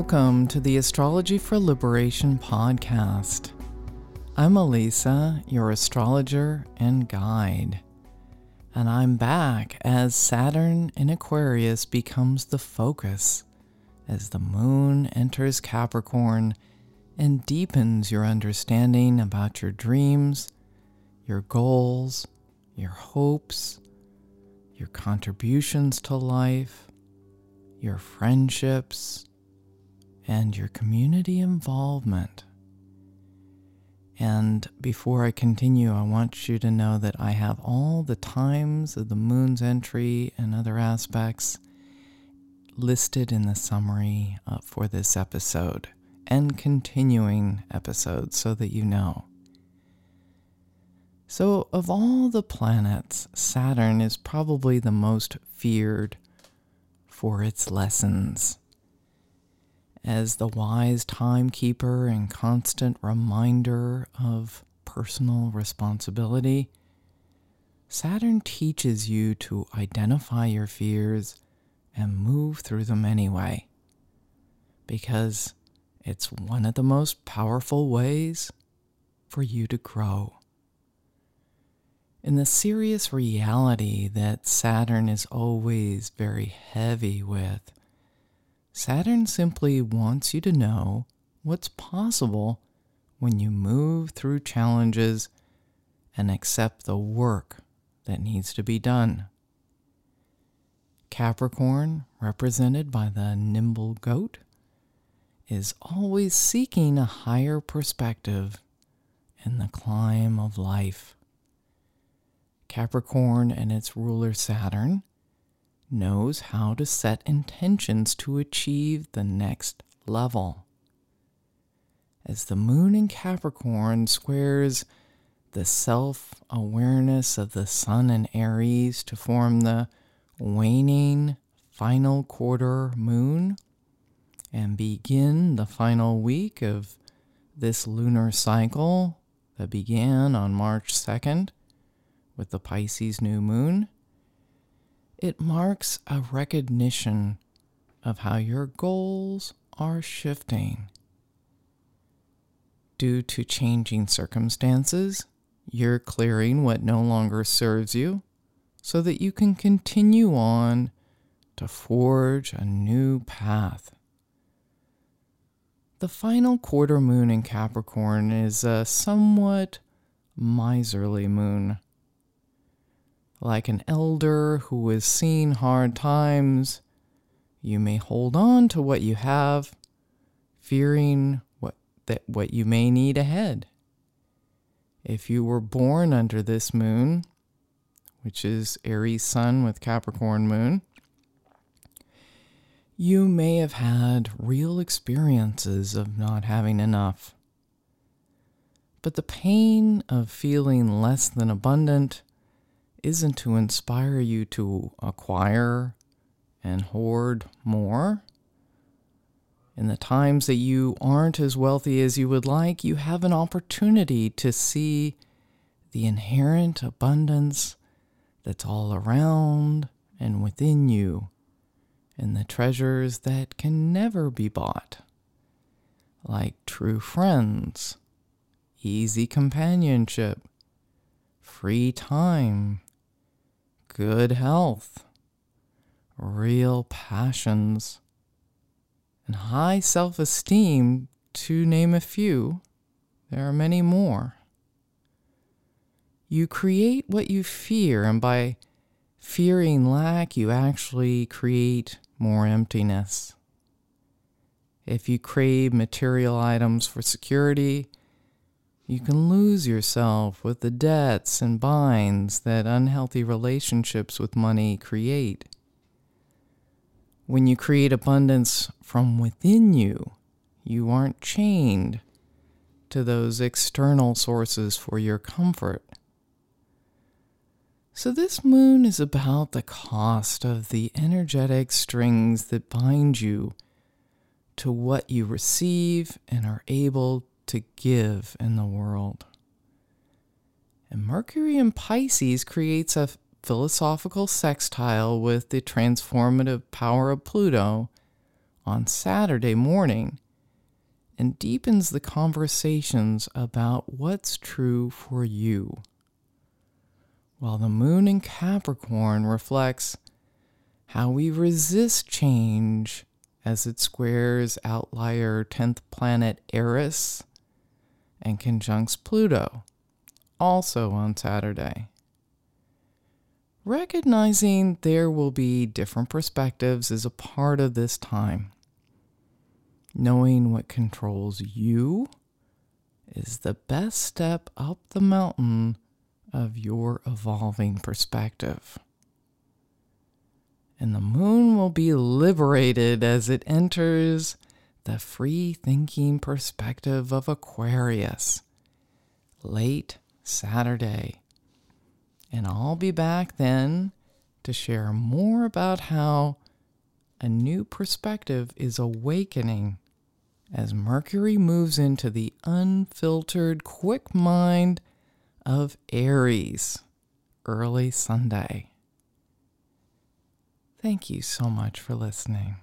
Welcome to the Astrology for Liberation podcast. I'm Elisa, your astrologer and guide. And I'm back as Saturn in Aquarius becomes the focus as the moon enters Capricorn and deepens your understanding about your dreams, your goals, your hopes, your contributions to life, your friendships, and your community involvement. And before I continue, I want you to know that I have all the times of the moon's entry and other aspects listed in the summary uh, for this episode and continuing episodes so that you know. So, of all the planets, Saturn is probably the most feared for its lessons as the wise timekeeper and constant reminder of personal responsibility, Saturn teaches you to identify your fears and move through them anyway. Because it's one of the most powerful ways for you to grow. In the serious reality that Saturn is always very heavy with, Saturn simply wants you to know what's possible when you move through challenges and accept the work that needs to be done. Capricorn, represented by the nimble goat, is always seeking a higher perspective in the climb of life. Capricorn and its ruler Saturn knows how to set intentions to achieve the next level. As the moon in Capricorn squares the self awareness of the sun in Aries to form the waning final quarter moon and begin the final week of this lunar cycle that began on March 2nd with the Pisces new moon it marks a recognition of how your goals are shifting. Due to changing circumstances, you're clearing what no longer serves you so that you can continue on to forge a new path. The final quarter moon in Capricorn is a somewhat miserly moon like an elder who has seen hard times, you may hold on to what you have, fearing what that what you may need ahead. If you were born under this moon, which is Aries sun with Capricorn moon, you may have had real experiences of not having enough. But the pain of feeling less than abundant isn't to inspire you to acquire and hoard more. In the times that you aren't as wealthy as you would like, you have an opportunity to see the inherent abundance that's all around and within you, and the treasures that can never be bought, like true friends, easy companionship, free time, good health, real passions, and high self esteem, to name a few. There are many more. You create what you fear, and by fearing lack, you actually create more emptiness. If you crave material items for security, you can lose yourself with the debts and binds that unhealthy relationships with money create. When you create abundance from within you, you aren't chained to those external sources for your comfort. So, this moon is about the cost of the energetic strings that bind you to what you receive and are able to give in the world. And Mercury in Pisces creates a philosophical sextile with the transformative power of Pluto on Saturday morning and deepens the conversations about what's true for you. While the moon in Capricorn reflects how we resist change as it squares outlier 10th planet Eris and conjuncts Pluto, also on Saturday. Recognizing there will be different perspectives is a part of this time. Knowing what controls you is the best step up the mountain of your evolving perspective. And the moon will be liberated as it enters the free thinking perspective of Aquarius late Saturday. And I'll be back then to share more about how a new perspective is awakening as Mercury moves into the unfiltered, quick mind of Aries early Sunday. Thank you so much for listening.